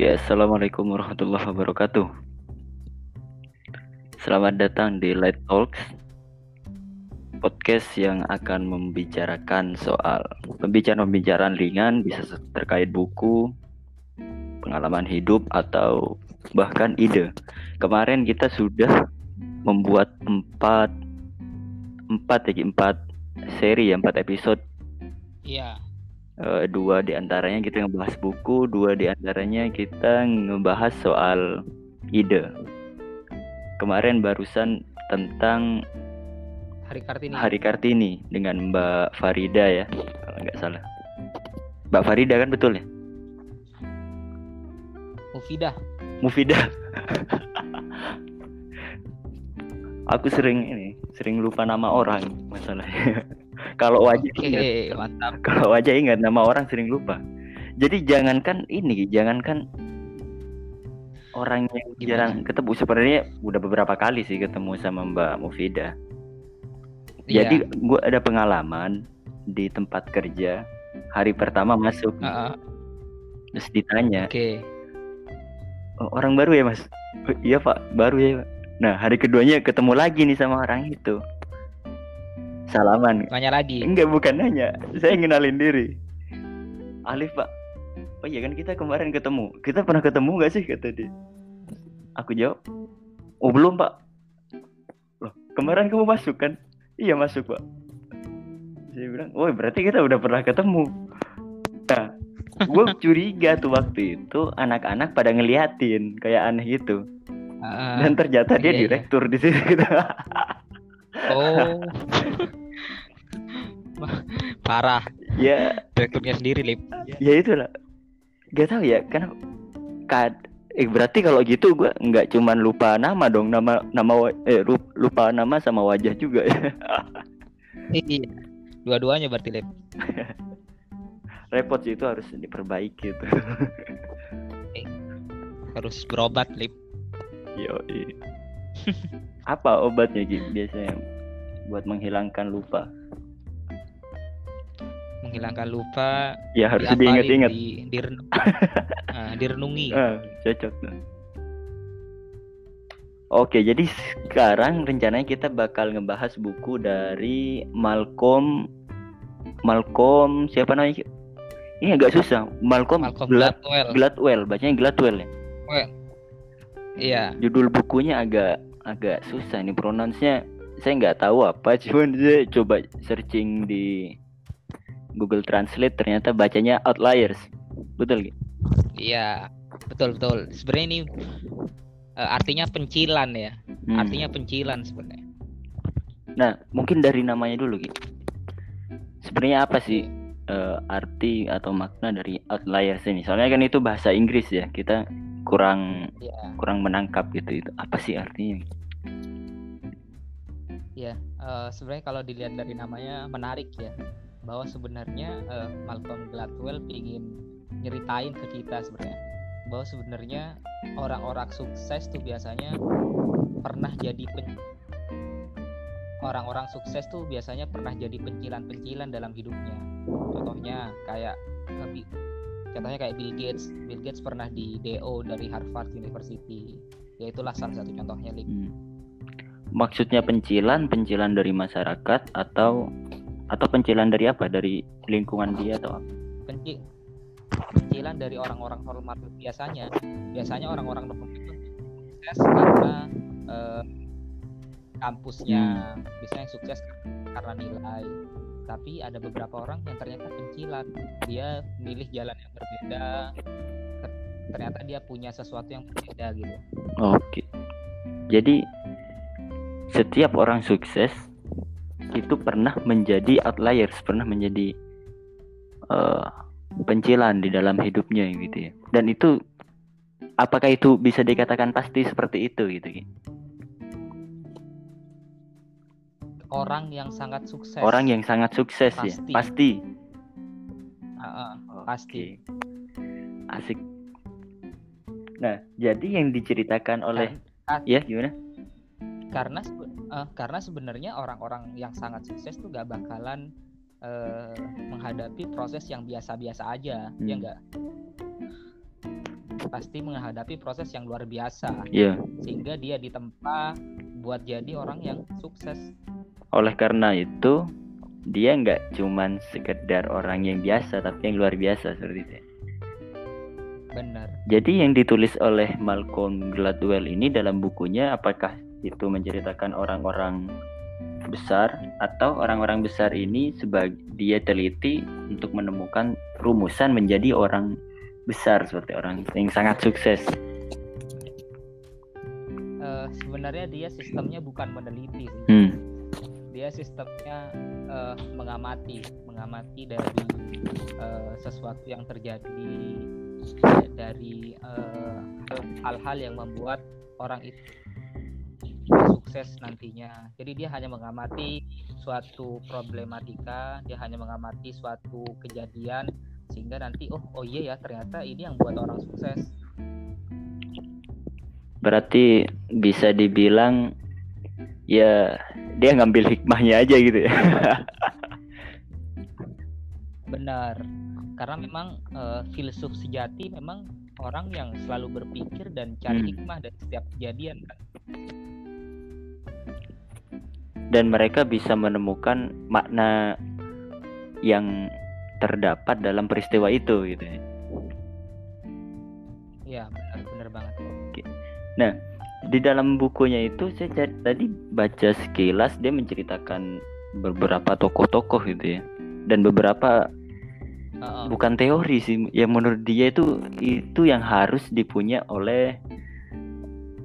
Oke, assalamualaikum warahmatullahi wabarakatuh. Selamat datang di Light Talks, podcast yang akan membicarakan soal pembicaraan-pembicaraan ringan, bisa terkait buku, pengalaman hidup, atau bahkan ide. Kemarin kita sudah membuat empat empat ya empat seri ya empat episode. Iya. Uh, dua di antaranya kita ngebahas buku, dua di antaranya kita ngebahas soal ide. Kemarin barusan tentang Hari Kartini. Hari Kartini dengan Mbak Farida ya, kalau nggak salah. Mbak Farida kan betul ya? Mufidah. Mufidah. Aku sering ini, sering lupa nama orang masalahnya. kalau wajah Oke, ingat, mantap. kalau wajah ingat nama orang sering lupa. Jadi jangankan ini, jangankan orang yang Gimana? jarang ketemu sebenarnya udah beberapa kali sih ketemu sama Mbak Mufidah. Jadi Iya. gue ada pengalaman di tempat kerja hari pertama masuk Heeh, terus ditanya Oke. "Oh, orang baru ya mas "Oh, iya pak baru ya Pak." nah hari keduanya ketemu lagi nih sama orang itu salaman Tanya lagi. enggak bukan nanya saya ngenalin diri Alif pak oh iya kan kita kemarin ketemu kita pernah ketemu gak sih kata dia aku jawab oh belum pak loh kemarin kamu masuk kan iya masuk pak saya bilang oh berarti kita udah pernah ketemu nah gue curiga tuh waktu itu anak-anak pada ngeliatin kayak aneh gitu Heeh. dan ternyata dia iya, iya. direktur di sini gitu. Oh. Parah. ya Direkturnya sendiri, Lip. ya itulah gak tahu ya karena kad eh berarti kalau gitu gue nggak cuman lupa nama dong nama nama eh lu- lupa nama sama wajah juga ya Iya. Dua-duanya berarti, Lip. repot sih itu harus diperbaiki tuh Harus berobat, Lip. yo apa obatnya gitu biasanya buat menghilangkan lupa Menghilangkan lupa. ya harus diapalin, diinget-inget Di, direnung- Ah, direnungi. Ah, cocok Oke, jadi sekarang rencananya kita bakal ngebahas buku dari Malcolm Malcolm siapa namanya? Ini agak susah. Malcolm, Malcolm Glad- Gladwell. Gladwell, bacanya Gladwell ya. Iya. Judul bukunya agak agak susah nih pronounce-nya. Saya nggak tahu apa, cuman saya coba searching di Google Translate ternyata bacanya Outliers. Betul gitu? Iya. Betul, betul. Sebenarnya ini eh, artinya pencilan ya. Hmm. Artinya pencilan sebenarnya. Nah, mungkin dari namanya dulu gitu. Sebenarnya apa sih eh, arti atau makna dari outliers ini? Soalnya kan itu bahasa Inggris ya. Kita kurang Iya. kurang menangkap gitu itu. Apa sih artinya? Ya, eh, sebenarnya kalau dilihat dari namanya menarik ya, bahwa sebenarnya eh, Malcolm Gladwell ingin nyeritain ke kita sebenarnya bahwa sebenarnya orang-orang sukses tuh biasanya pernah jadi pen- orang-orang sukses tuh biasanya pernah jadi pencilan-pencilan dalam hidupnya. Contohnya kayak eh, contohnya kayak Bill Gates. Bill Gates pernah di DO dari Harvard University. Ya itulah salah satu contohnya. Hmm. Maksudnya pencilan, pencilan dari masyarakat atau atau pencilan dari apa? Dari lingkungan dia atau apa? penci pencilan dari orang-orang normatif biasanya biasanya orang-orang itu sukses karena eh, kampusnya biasanya sukses karena nilai tapi ada beberapa orang yang ternyata pencilan dia milih jalan yang berbeda ter- ternyata dia punya sesuatu yang berbeda gitu Oke. Jadi setiap orang sukses itu pernah menjadi outliers, pernah menjadi eh, pencilan di dalam hidupnya gitu ya. Dan itu apakah itu bisa dikatakan pasti seperti itu gitu? Ki? orang yang sangat sukses Orang yang sangat sukses ya, Pasti. pasti. Ah, ah. Oke. Pasti. Asik. Nah, jadi yang diceritakan oleh Kan- ya gimana? karena eh, karena sebenarnya orang-orang yang sangat sukses tuh gak bakalan eh, menghadapi proses yang biasa-biasa aja ya Hmm. enggak pasti menghadapi proses yang luar biasa Iya. sehingga dia ditempa buat jadi orang yang sukses. Oleh karena itu, dia nggak cuman sekedar orang yang biasa, tapi yang luar biasa seperti itu. Benar. Jadi yang ditulis oleh Malcolm Gladwell ini dalam bukunya, apakah itu menceritakan orang-orang besar atau orang-orang besar ini sebagai dia teliti untuk menemukan rumusan menjadi orang besar seperti orang yang sangat sukses. Eh, sebenarnya dia sistemnya bukan meneliti. Hmm. Dia sistemnya eh, mengamati, mengamati dari eh, sesuatu yang terjadi dari hal-hal yang membuat orang itu sukses nantinya. Jadi dia hanya mengamati suatu problematika, dia hanya mengamati suatu kejadian sehingga nanti oh oh iya ya ternyata ini yang buat orang sukses. Berarti bisa dibilang ya dia ngambil hikmahnya aja gitu ya. Benar. Karena memang eh, filsuf sejati memang orang yang selalu berpikir dan cari Hmm. hikmah dari setiap kejadian kan. Dan mereka bisa menemukan makna yang terdapat dalam peristiwa itu gitu ya. Ya, benar benar banget. Di dalam bukunya itu saya tadi baca sekilas dia menceritakan beberapa tokoh-tokoh gitu ya. Dan beberapa Heeh. bukan teori sih yang menurut dia itu itu yang harus dipunya oleh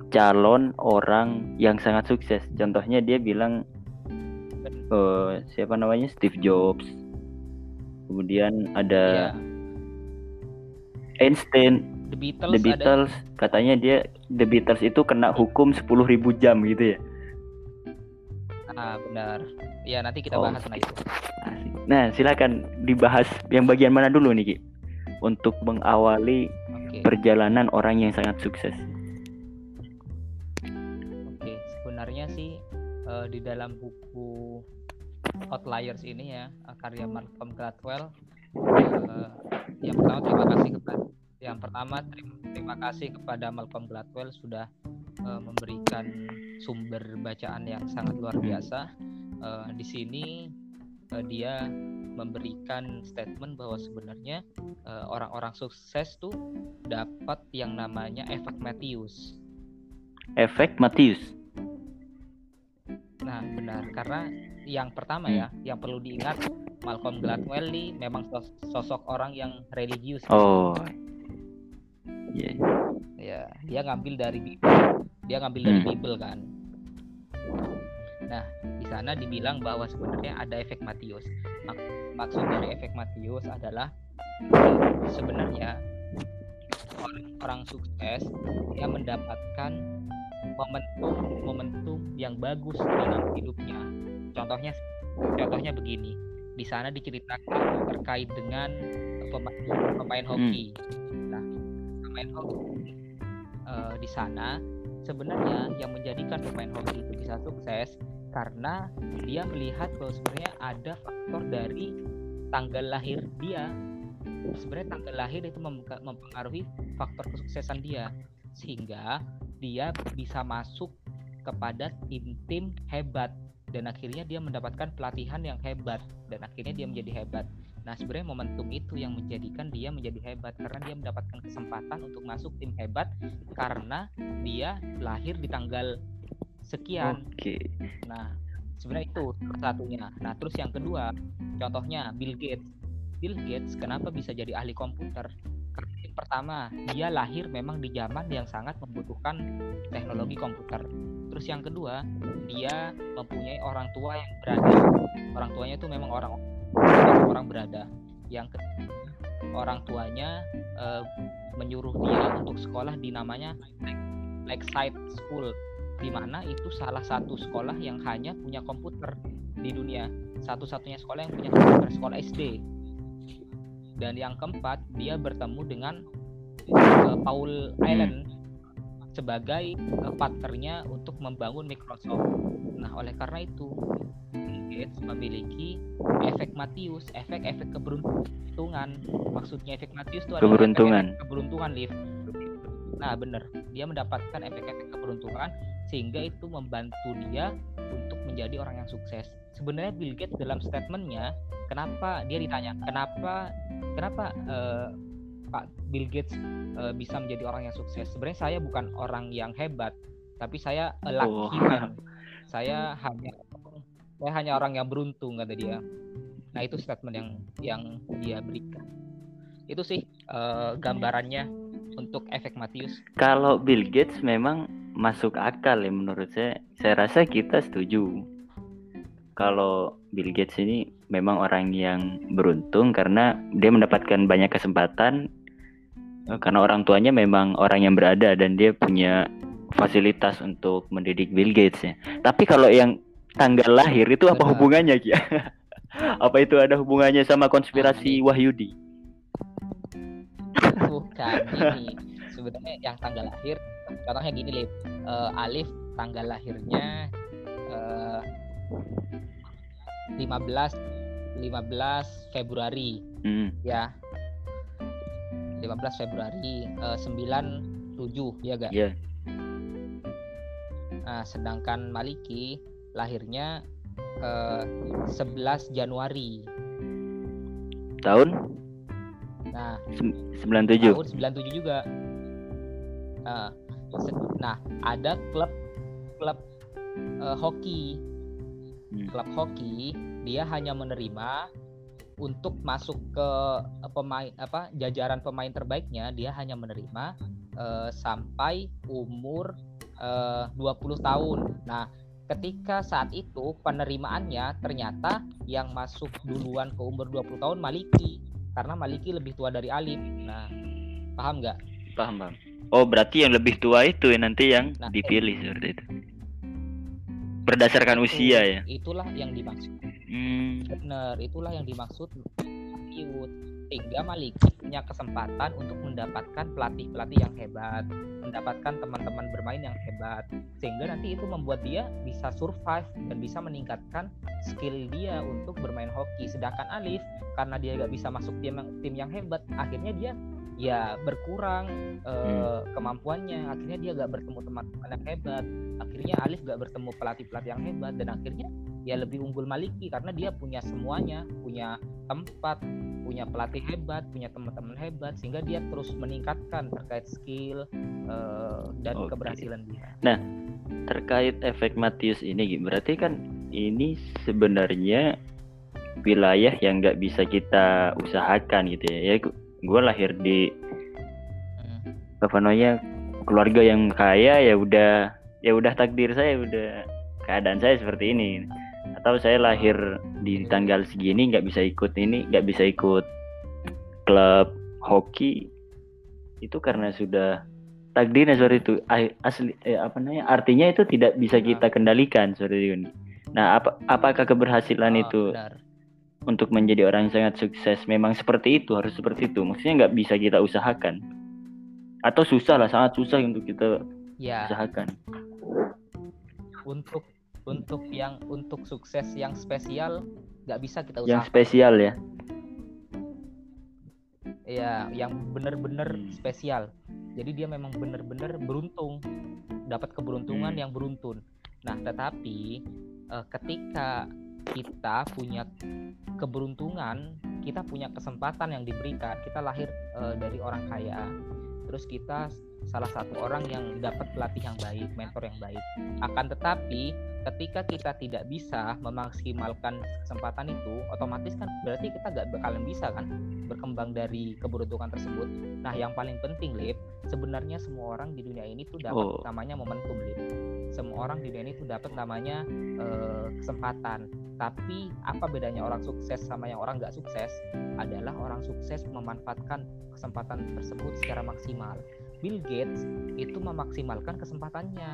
calon orang yang sangat sukses contohnya dia bilang eh, siapa namanya? Steve Jobs. Kemudian ada Ya, Einstein. The Beatles, The ada. Beatles. Katanya dia The Beatles itu kena hukum 10.000 jam gitu ya? Ah, benar. Ya, nanti kita Oh, bahas nah itu. Nah silakan dibahas yang bagian mana dulu nih Ki? Untuk mengawali Oke. perjalanan orang yang sangat sukses eh, di dalam buku Outliers ini ya eh, karya Malcolm Gladwell eh, yang pertama terima kasih kepada yang pertama terima, kasih kepada Malcolm Gladwell sudah eh, memberikan sumber bacaan yang sangat luar biasa. Eh, di sini eh, dia memberikan statement bahwa sebenarnya orang-orang sukses tuh dapat yang namanya efek Matthews. efek Matius Nah, benar karena yang pertama ya, yang perlu diingat Malcolm Gladwell nih memang sos- sosok orang yang religius. oh Iya. Ya, dia ngambil dari Bible. Dia ngambil dari Hmm. Bible kan. Nah, di sana dibilang bahwa sebenarnya ada efek Matius. Mak- maksud dari efek Matius adalah sebenarnya orang, orang sukses dia mendapatkan momentum-momentum yang bagus dalam hidupnya. Contohnya contohnya begini. Di sana diceritakan terkait dengan pemain pemain hoki. Nah, pemain hoki eh, di sana sebenarnya yang menjadikan pemain hoki itu bisa sukses karena dia melihat bahwa sebenarnya ada faktor dari tanggal lahir dia. Sebenarnya tanggal lahir itu mempengaruhi faktor kesuksesan dia sehingga dia bisa masuk kepada tim-tim hebat dan akhirnya dia mendapatkan pelatihan yang hebat dan akhirnya dia menjadi hebat. Nah, sebenarnya momentum itu yang menjadikan dia menjadi hebat karena dia mendapatkan kesempatan untuk masuk tim hebat karena dia lahir di tanggal sekian. Oke. Nah, sebenarnya itu satunya. Nah, terus yang kedua, contohnya Bill Gates. Bill Gates kenapa bisa jadi ahli komputer? Pertama, dia lahir memang di zaman yang sangat membutuhkan teknologi komputer. Terus yang kedua, dia mempunyai orang tua yang berada. Orang tuanya itu memang orang orang berada. Yang ketiga, orang tuanya eh, menyuruh dia untuk sekolah di namanya Lakeside School di mana itu salah satu sekolah yang hanya punya komputer di dunia satu-satunya sekolah yang punya komputer sekolah SD dan yang keempat dia bertemu dengan eh, Paul Allen sebagai eh, partnernya untuk membangun Microsoft. Nah oleh karena itu Bill Gates memiliki efek Matius efek-efek keberuntungan. Maksudnya efek Matius itu adalah Keberuntungan. efek-efek keberuntungan Liv. Nah bener. Dia mendapatkan efek-efek keberuntungan sehingga itu membantu dia untuk menjadi orang yang sukses. Sebenarnya Bill Gates dalam statementnya kenapa dia ditanya kenapa kenapa uh, Pak Bill Gates uh, bisa menjadi orang yang sukses? Sebenarnya saya bukan orang yang hebat tapi saya a lucky oh. man saya hanya saya hanya orang yang beruntung kata dia. Nah itu statement yang yang dia berikan. Itu sih uh, gambarannya untuk efek Matius. Kalau Bill Gates memang masuk akal ya menurut saya. Saya rasa kita setuju kalau Bill Gates ini memang orang yang beruntung karena dia mendapatkan banyak kesempatan eh, karena orang tuanya memang orang yang berada dan dia punya fasilitas untuk mendidik Bill Gates ya. Tapi kalau yang tanggal lahir itu apa hubungannya Kia? apa itu ada hubungannya sama konspirasi Wahyudi? Bukan ini sebenarnya yang tanggal lahir contohnya gini Lip uh, Alif tanggal lahirnya uh, 15 15 Februari hmm. ya 15 Februari uh, 97 ya gak? Yeah. Nah, sedangkan Maliki lahirnya uh, 11 Januari. Tahun? Nah, 97. Tahun 97 juga. Nah, nah ada klub klub uh, hoki. Hmm. Klub hoki dia hanya menerima untuk masuk ke uh, pemain apa jajaran pemain terbaiknya dia hanya menerima uh, sampai umur uh, 20 tahun. Nah, ketika saat itu penerimaannya ternyata yang masuk duluan ke umur 20 tahun Maliki karena Maliki lebih tua dari Alif. Nah, paham nggak? Paham, Bang. Oh, berarti yang lebih tua itu ya nanti yang nah, dipilih eh, seperti itu. Berdasarkan usia ya. Itulah yang dimaksud. Hmm. Benar, itulah yang dimaksud Youth sehingga Maliki punya kesempatan untuk mendapatkan pelatih-pelatih yang hebat, mendapatkan teman-teman bermain yang hebat, sehingga nanti itu membuat dia bisa survive dan bisa meningkatkan skill dia untuk bermain hoki. Sedangkan Alif karena dia gak bisa masuk tim yang, tim yang hebat, akhirnya dia ya berkurang uh, kemampuannya. Akhirnya dia gak bertemu teman-teman yang hebat. Akhirnya Alif gak bertemu pelatih-pelatih yang hebat. Dan akhirnya ya lebih unggul Maliki karena dia punya semuanya. Punya tempat punya pelatih hebat punya teman-teman hebat. Sehingga dia terus meningkatkan terkait skill uh, dan okay. keberhasilan dia. Nah terkait efek Matius ini berarti kan ini sebenarnya wilayah yang nggak bisa kita usahakan gitu ya. Ya gue lahir di hmm. apa namanya keluarga yang kaya ya udah ya udah takdir saya udah keadaan saya seperti ini. Atau saya lahir di tanggal segini nggak bisa ikut ini nggak bisa ikut klub hoki. Itu karena sudah takdirnya seperti itu asli eh, apa namanya artinya itu tidak bisa kita kendalikan seperti ini nah apa apakah keberhasilan oh, itu benar untuk menjadi orang yang sangat sukses. Memang seperti itu harus seperti itu. Maksudnya nggak bisa kita usahakan. Atau susah lah sangat susah untuk kita ya. usahakan. Untuk untuk yang untuk sukses yang spesial nggak bisa kita usahakan. yang spesial ya? Ya yang benar-benar hmm. spesial. Jadi dia memang benar-benar beruntung. Dapat keberuntungan hmm. yang beruntun. Nah tetapi uh, ketika kita punya keberuntungan, kita punya kesempatan yang diberikan. Kita lahir uh, dari orang kaya, terus kita salah satu orang yang dapat pelatih yang baik, mentor yang baik. Akan tetapi ketika kita tidak bisa memaksimalkan kesempatan itu, otomatis kan berarti kita gak bakalan bisa kan berkembang dari keberuntungan tersebut. Nah, yang paling penting, Lip, sebenarnya semua orang di dunia ini tuh dapat oh. namanya momentum, Lip. Semua orang di dunia ini tuh dapat namanya uh, kesempatan. Tapi apa bedanya orang sukses sama yang orang gak sukses? Adalah orang sukses memanfaatkan kesempatan tersebut secara maksimal. Bill Gates itu memaksimalkan kesempatannya.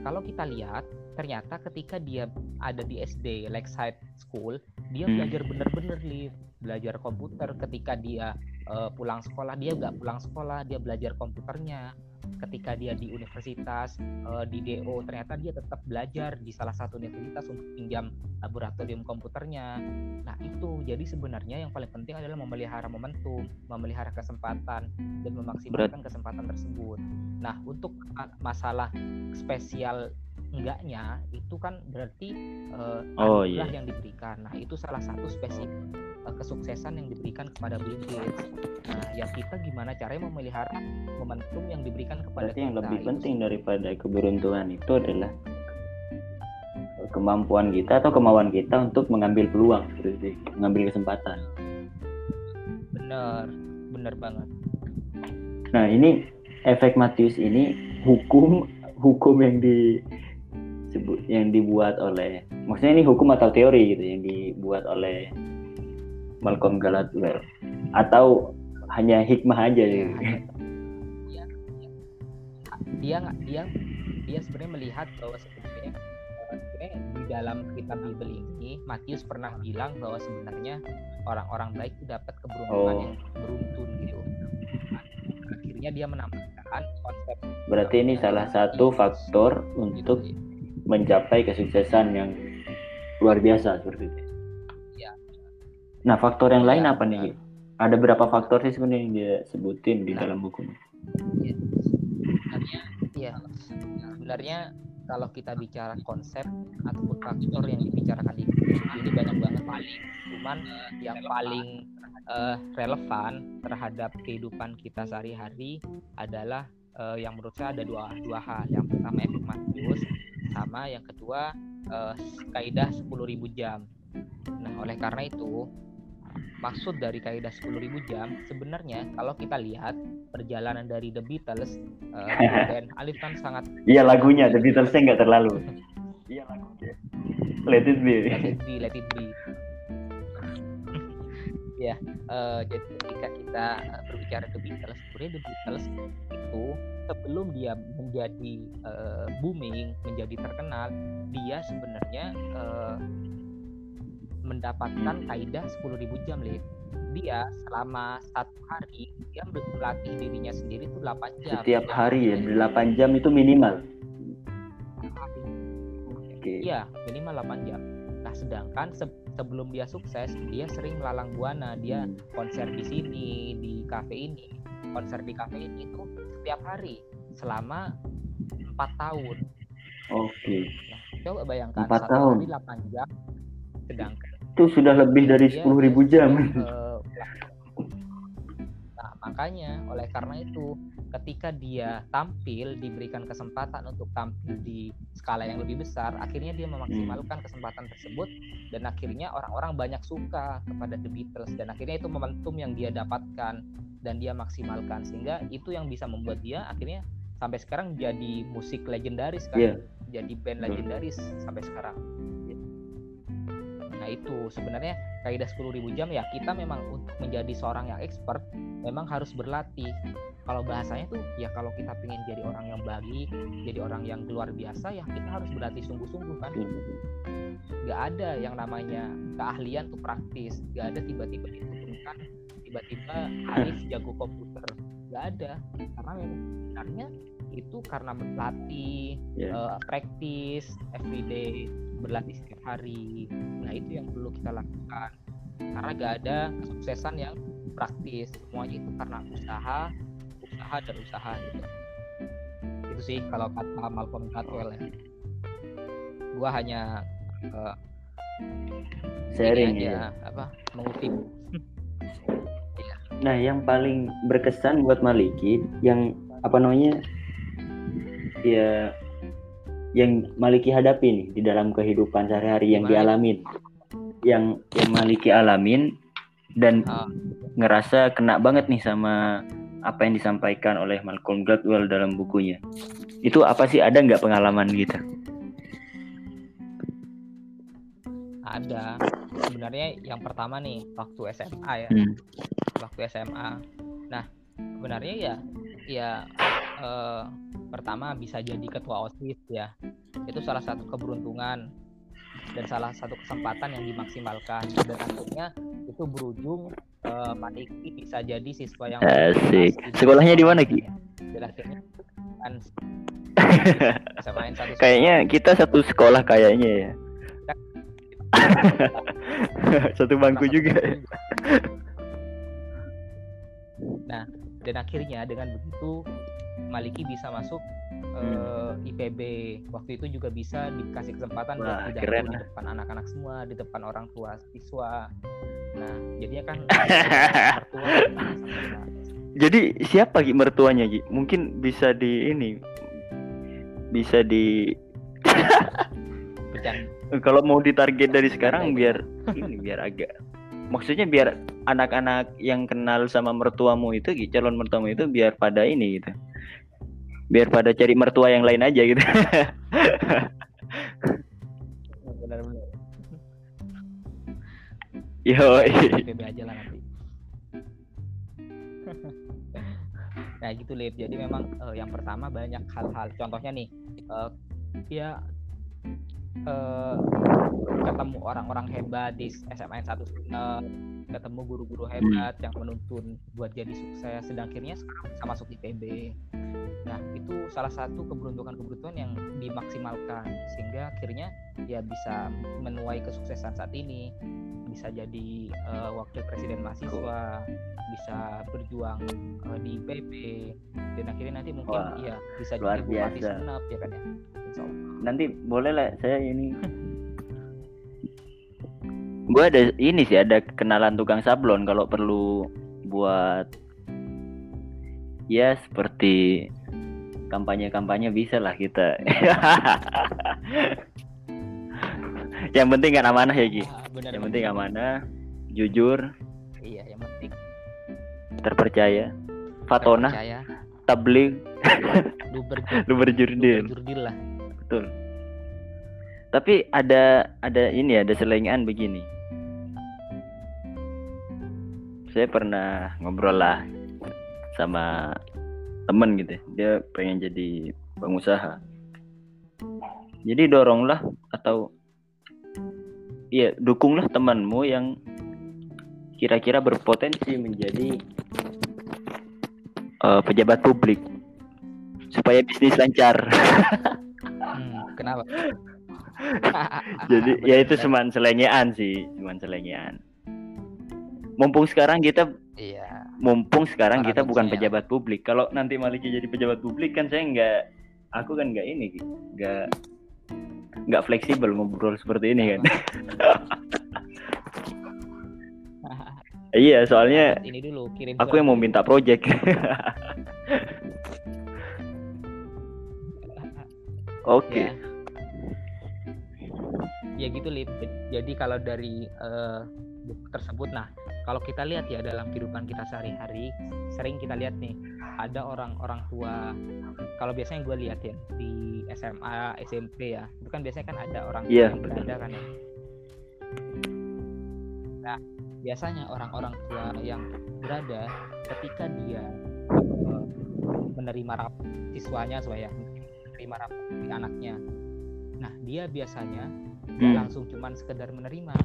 Kalau kita lihat, ternyata ketika dia ada di SD Lakeside School, dia hmm. belajar bener-bener nih, belajar komputer. Ketika dia uh, pulang sekolah, dia nggak pulang sekolah, dia belajar komputernya. Ketika dia di universitas uh, di DO ternyata dia tetap belajar di salah satu universitas untuk pinjam laboratorium komputernya. Nah itu. Jadi sebenarnya yang paling penting adalah memelihara momentum memelihara kesempatan dan memaksimalkan kesempatan tersebut. Nah untuk masalah spesial enggaknya itu kan berarti uh, oh, iya. yang diberikan. Nah itu salah satu spesifik uh, kesuksesan yang diberikan kepada Bill Gates. Nah ya kita gimana caranya memelihara momentum yang diberikan kepada berarti kita. yang lebih itu penting daripada keberuntungan itu adalah kemampuan kita atau kemauan kita untuk mengambil peluang, berarti mengambil kesempatan. Benar, benar banget. Nah ini efek Matius ini hukum hukum yang di yang dibuat oleh maksudnya ini hukum atau teori gitu yang dibuat oleh Malcolm Gladwell atau hanya hikmah aja ya, gitu. Dia dia dia, dia sebenarnya melihat bahwa sebenarnya sebenarnya di dalam kitab Bible ini Matius pernah bilang bahwa sebenarnya orang-orang baik itu dapat keberuntungan oh. yang beruntun gitu. akhirnya dia menambahkan konsep berarti ini salah satu faktor gitu, untuk gitu, mencapai kesuksesan yang luar biasa seperti itu. Ya. Nah, faktor yang lain ya, apa nih? Ada berapa faktor sih sebenarnya yang dia sebutin di nah, dalam bukunya? Ya. Sebenarnya, ya. Sebenarnya kalau kita bicara konsep ataupun faktor yang dibicarakan di buku ini banyak banget paling cuman uh, yang paling uh, relevan terhadap kehidupan kita sehari-hari adalah uh, yang menurut saya ada dua dua hal yang pertama efek Matius sama yang kedua uh, kaidah 10.000 jam. Nah oleh karena itu maksud dari kaidah 10.000 jam sebenarnya kalau kita lihat perjalanan dari The Beatles uh, dan Alif kan sangat iya lagunya The Beatlesnya nggak terlalu. Iya lagunya. Let It Be. Let It Be Let It Be ya uh, jadi ketika kita berbicara The Beatles sebenarnya The Beatles itu sebelum dia menjadi uh, booming, menjadi terkenal, dia sebenarnya uh, mendapatkan kaidah 10.000 jam, Lid. Dia selama satu hari dia berlatih dirinya sendiri itu 8 jam. Setiap hari ya, 8 jam itu minimal. Okay. Iya, minimal 8 jam. Nah, sedangkan se sebelum dia sukses, dia sering melalang buana, dia konser di sini, di kafe ini, konser di kafe ini itu setiap hari selama empat tahun. Oke. Okay. Nah, coba bayangkan empat tahun. Hari 8 jam, sedangkan itu sudah lebih dari sepuluh ribu jam. Uh, nah, makanya oleh karena itu ketika dia tampil diberikan kesempatan untuk tampil di skala yang lebih besar akhirnya dia memaksimalkan kesempatan tersebut dan akhirnya orang-orang banyak suka kepada The Beatles dan akhirnya itu momentum yang dia dapatkan dan dia maksimalkan sehingga itu yang bisa membuat dia akhirnya sampai sekarang jadi musik legendaris kan yeah. jadi band legendaris sampai sekarang nah itu sebenarnya kaidah 10.000 jam ya kita memang untuk menjadi seorang yang expert memang harus berlatih kalau bahasanya tuh ya kalau kita pengen jadi orang yang baik jadi orang yang luar biasa ya kita harus berlatih sungguh-sungguh kan nggak ada yang namanya keahlian tuh praktis nggak ada tiba-tiba diturunkan tiba-tiba Arif jago komputer nggak ada karena memang sebenarnya itu karena berlatih yeah. Iya. uh, praktis everyday berlatih setiap hari. Nah itu yang perlu kita lakukan. Karena gak ada kesuksesan yang praktis. Semuanya itu karena usaha usaha dan usaha gitu. Itu sih kalau kata Malcolm Gladwell ya. Gua hanya uh, sharing aja, ya. apa mengutip. Nah, yang paling berkesan buat Maliki yang apa namanya? Ya yang Maliki hadapi nih di dalam kehidupan sehari-hari yang dialamin. Yang yang Maliki alamin dan ah. ngerasa kena banget nih sama apa yang disampaikan oleh Malcolm Gladwell dalam bukunya. Itu apa sih ada nggak pengalaman gitu? Ada. Sebenarnya yang pertama nih waktu SMA ya. Hmm waktu SMA. Nah, sebenarnya ya ya eh, pertama bisa jadi ketua OSIS ya. Itu salah satu keberuntungan. dan salah satu kesempatan yang dimaksimalkan dan akhirnya itu berujung uh, Maniki bisa jadi siswa yang asik sekolahnya di mana Ki? dan akhirnya kan satu kayaknya kita satu sekolah kayaknya ya satu bangku juga nah dan akhirnya dengan begitu Maliki bisa masuk hmm. uh, IPB waktu itu juga bisa dikasih kesempatan Wah, buat keren. di depan anak-anak semua di depan orang tua siswa. Nah jadinya kan mertua jadi siapa Gi mertuanya Gi? Mungkin bisa di ini bisa di kalau mau ditarget dari sekarang biar ini biar agak maksudnya biar anak-anak yang kenal sama mertuamu itu calon mertuamu itu biar pada ini gitu biar pada cari mertua yang lain aja gitu. Benar-benar. Yo aja lah nanti. Nah gitu lip. Jadi memang uh, yang pertama banyak hal-hal. Contohnya nih uh, ya uh, ketemu orang-orang hebat di SMA satu ketemu guru-guru hebat yang menuntun buat jadi sukses sedang akhirnya sekarang bisa masuk IPB Nah, itu salah satu keberuntungan-keberuntungan yang dimaksimalkan sehingga akhirnya ya bisa menuai kesuksesan saat ini. Bisa jadi uh, wakil presiden mahasiswa, bisa berjuang uh, di PP dan akhirnya nanti mungkin Wah, ya bisa jadi bupati senap ya kan ya. Nanti boleh lah saya ini gue ada ini sih ada kenalan tukang sablon kalau perlu buat ya seperti kampanye-kampanye bisa lah kita. yang penting kan amanah ya Ki. Ah, benar, yang penting amanah, jujur. Iya, yang penting terpercaya. Fatona. Terpercaya. Tablik. Lu berjurdil. lah. Betul. Tapi ada ada ini ada selengean begini. Saya pernah ngobrol lah sama temen gitu ya. dia pengen jadi pengusaha. Jadi doronglah atau iya dukunglah temanmu yang kira-kira berpotensi menjadi uh, pejabat publik supaya bisnis lancar. Hmm, kenapa? Jadi ya itu cuman selengean sih cuman selengean mumpung sekarang kita iya mumpung sekarang kita bukan pejabat publik. Kalau nanti Maliki jadi pejabat publik kan saya nggak, aku kan nggak ini, nggak nggak fleksibel ngobrol seperti ini kan. iya, soalnya ini dulu kirim aku yang mau minta project. Oke. Okay. Ya. ya gitu lip. Jadi kalau dari uh, buku tersebut, nah kalau kita lihat ya dalam kehidupan kita sehari-hari sering kita lihat nih ada orang-orang tua. Kalau biasanya gue lihat ya di SMA SMP ya itu kan biasanya kan ada orang tua yeah. yang berada kan ya. Nah biasanya orang-orang tua yang berada ketika dia uh, menerima rap siswanya supaya menerima rap di anaknya. Nah dia biasanya hmm. langsung cuman sekedar menerima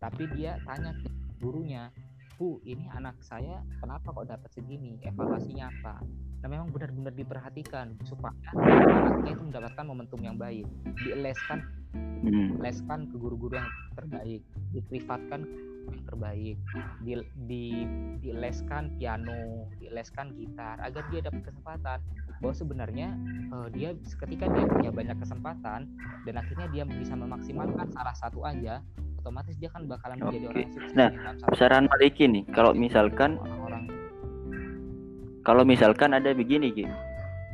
tapi dia tanya ke gurunya Bu ini anak saya kenapa kok dapat segini? Evaluasinya apa? Nah memang benar-benar diperhatikan. Supaya anaknya itu mendapatkan momentum yang baik. Dieleskan hmm. leskan ke guru-guru yang terbaik. Diprivatkan yang terbaik. Di, di dileskan piano dileskan gitar agar dia dapat kesempatan bahwa sebenarnya uh, dia ketika dia punya banyak kesempatan dan akhirnya dia bisa memaksimalkan salah satu aja otomatis dia kan bakalan menjadi orang yang sukses. Nah, saran Maliki nih, kalau misalkan orang-orang kalau misalkan ada begini gitu.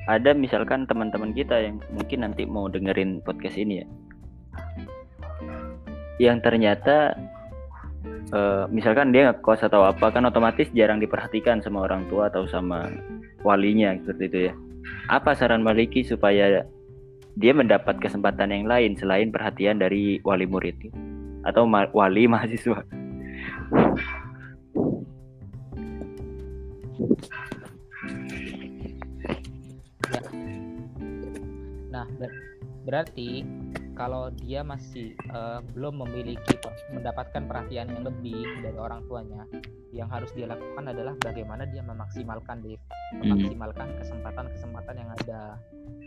Ada misalkan teman-teman kita yang mungkin nanti mau dengerin podcast ini ya. Yang ternyata uh, misalkan dia ngekos atau apa kan otomatis jarang diperhatikan sama orang tua atau sama walinya seperti itu ya. Apa saran Maliki supaya dia mendapat kesempatan yang lain selain perhatian dari wali murid? atau ma wali mahasiswa nah ber berarti kalau dia masih uh, belum memiliki mendapatkan perhatian yang lebih dari orang tuanya yang harus dia lakukan adalah bagaimana dia memaksimalkan Dave. Hmm. memaksimalkan kesempatan-kesempatan yang ada.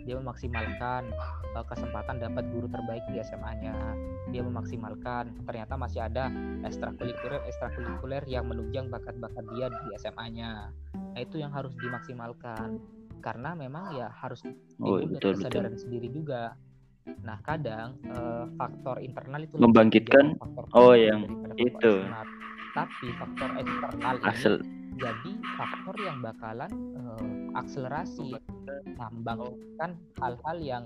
Dia memaksimalkan uh, kesempatan dapat guru terbaik di SMA-nya dia memaksimalkan. Ternyata masih ada ekstrakurikuler ekstrakurikuler yang menunjang bakat-bakat dia di SMA-nya nah itu yang harus dimaksimalkan. Karena memang ya harus oh, betul, kesadaran betul. sendiri juga. Nah, kadang uh, faktor internal itu membangkitkan? faktor oh yang itu. Tapi faktor eksternal Asal. ini jadi faktor yang bakalan uh, akselerasi nah, membangkitkan hal-hal yang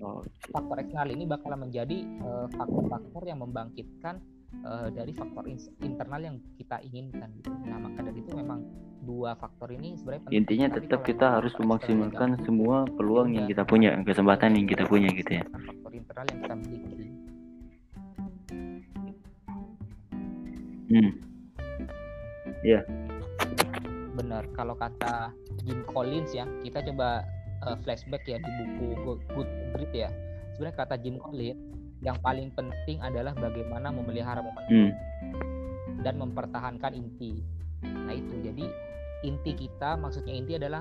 oh. faktor eksternal ini bakalan menjadi eh, faktor-faktor yang membangkitkan uh, dari faktor internal yang kita inginkan gitu. Nah, maka dari itu memang dua faktor ini sebenarnya penting. Intinya tetap kita harus memaksimalkan semua peluang yang kita punya, kesempatan yang kita punya gitu ya. Faktor internal yang kita miliki. Hmm. Ya. Yeah. Benar. Kalau kata Jim Collins ya, kita coba uh, flashback ya di buku Good, Grit ya. Sebenarnya kata Jim Collins yang paling penting adalah bagaimana memelihara momentum hmm. dan mempertahankan inti. Nah itu jadi inti kita maksudnya inti adalah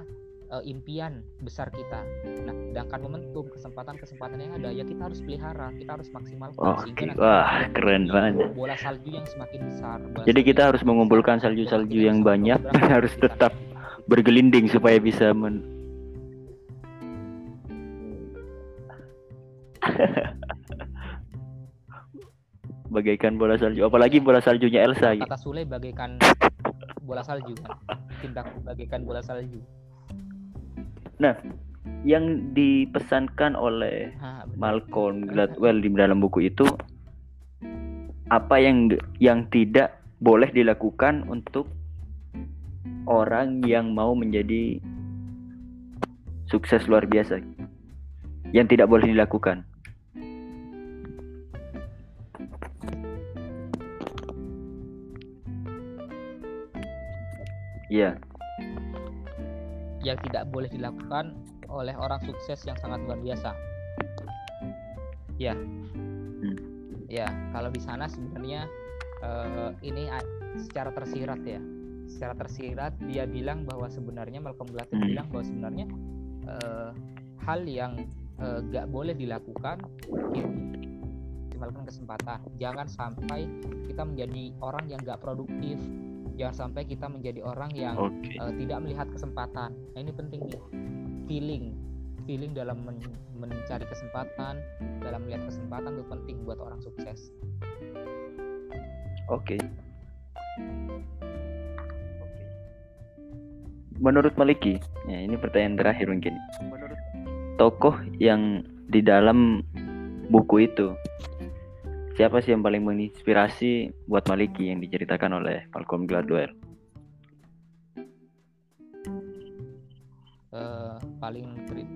uh, impian besar kita. Nah, sedangkan momentum kesempatan-kesempatan yang ada ya kita harus pelihara, kita harus maksimalkan oh, sehingga nanti wah keren banget. Bola salju yang semakin besar. Jadi kita harus mengumpulkan salju-salju yang banyak dan harus tetap bergelinding supaya bisa men bagaikan bola salju apalagi bola saljunya Elsa kata Sule bagaikan bola salju kan tindak bagaikan bola salju nah yang dipesankan oleh ha, Malcolm Gladwell di dalam buku itu apa yang yang tidak boleh dilakukan untuk orang yang mau menjadi sukses luar biasa. Yang tidak boleh dilakukan. Iya. Yang tidak boleh dilakukan oleh orang sukses yang sangat luar biasa. Ya. Hmm. Ya, kalau di sana sebenarnya uh, ini secara tersirat ya. Secara tersirat dia bilang bahwa sebenarnya Malcolm Gladwell hmm. bilang bahwa sebenarnya uh, hal yang uh, gak boleh dilakukan itu maksimalkan kesempatan. Jangan sampai kita menjadi orang yang gak produktif, jangan sampai kita menjadi orang yang okay. uh, eh, tidak melihat kesempatan. Nah ini penting nih. Feeling. Feeling dalam men mencari kesempatan dalam melihat kesempatan itu penting buat orang sukses. Oke. Okay. menurut Maliki ya ini pertanyaan terakhir mungkin. Menurut tokoh yang di dalam buku itu siapa sih yang paling menginspirasi buat Maliki yang diceritakan oleh Malcolm Gladwell? Uh, paling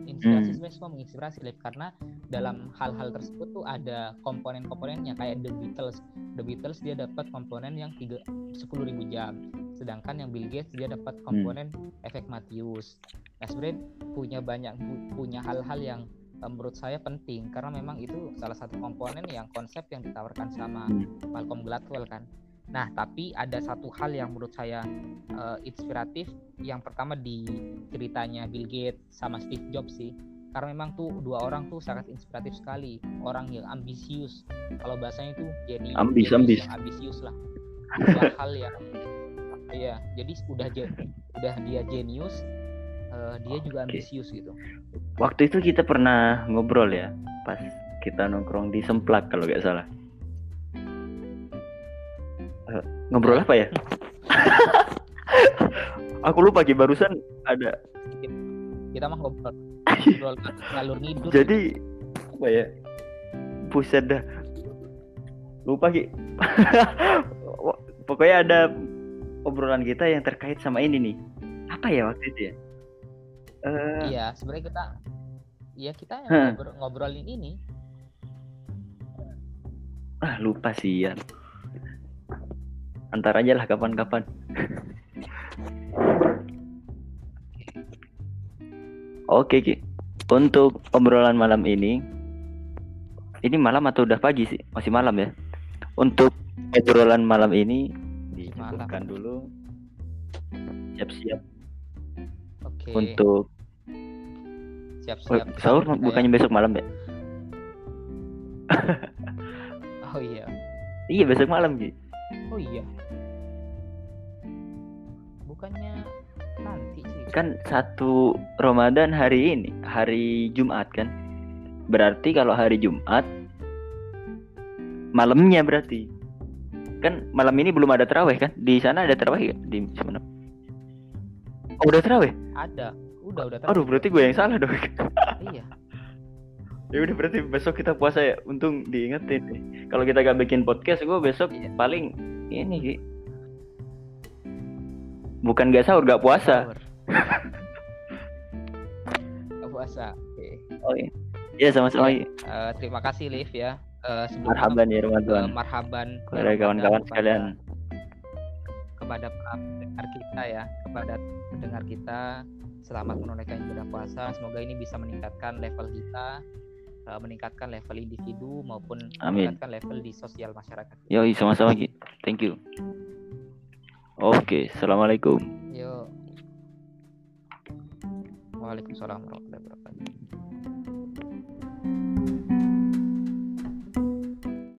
inspirasi hmm. sebenarnya semua menginspirasi Liv karena dalam hal-hal tersebut tuh ada komponen-komponennya kayak The Beatles The Beatles dia dapat komponen yang tiga sepuluh ribu jam sedangkan yang Bill Gates dia dapat komponen hmm. efek Matthews nah sebenarnya punya banyak punya hal-hal yang menurut saya penting karena memang itu salah satu komponen yang konsep yang ditawarkan sama hmm. Malcolm Gladwell kan. Nah, tapi ada satu hal yang menurut saya uh, inspiratif. Yang pertama di ceritanya Bill Gates sama Steve Jobs sih. Karena memang tuh dua orang tuh sangat inspiratif sekali. Orang yang ambisius. Kalau bahasanya itu jadi ambis, ambis. yang ambisius lah. Dua hal yang Iya, jadi udah udah dia jenius, uh, dia juga ambisius gitu. Waktu itu kita pernah ngobrol ya pas kita nongkrong di Semplak kalau nggak salah. Uh, ngobrol apa ya? Aku lupa lagi barusan ada. Kita mah ngobrol. Ngobrol ngalur ngidul. Jadi apa ya? Buset dah. Lupa Ki. Pokoknya ada obrolan kita yang terkait sama ini nih. Apa ya waktu itu ya uh, iya sebenarnya kita ya kita huh. ngobrol, ngobrolin ini ah lupa sih ya antar aja lah kapan-kapan oke Ki untuk obrolan malam ini ini malam atau udah pagi sih? Masih malam ya. Untuk obrolan malam ini dicukupkan dulu. Siap-siap Oke. untuk oh, siap-siap. sahur Kita ya. bukannya besok malam ya? Oh iya. Iya besok malam Ki. Oh iya. Bukannya nanti sih. Kan satu Ramadan hari ini, hari Jumat kan. Berarti kalau hari Jumat malamnya berarti. Kan malam ini belum ada terawih kan? Di sana ada terawih gak? Di mana? Oh, udah terawih? Ada. Udah, udah Aduh, berarti gue yang salah dong. Iya. ya udah berarti besok kita puasa ya. Untung diingetin nih. Kalau kita gak bikin podcast, gue besok paling ini Ki. Bukan gak sahur, gak puasa. Nggak puasa. Oke. Oh iya. Iya sama-sama. Eh, terima kasih Liv ya. Sebelum Marhaban ya eh, Ramadan. marhaban Kepada kawan-kawan sekalian. kepada pendengar kita ya, kepada pendengar kita selamat menunaikan ibadah puasa. Semoga ini bisa meningkatkan level kita, eh, meningkatkan level individu maupun Amin. meningkatkan level di sosial masyarakat. Yoi sama-sama Ki. Thank you. Oke, assalamualaikum. Yuk. Waalaikumsalam warahmatullahi wabarakatuh.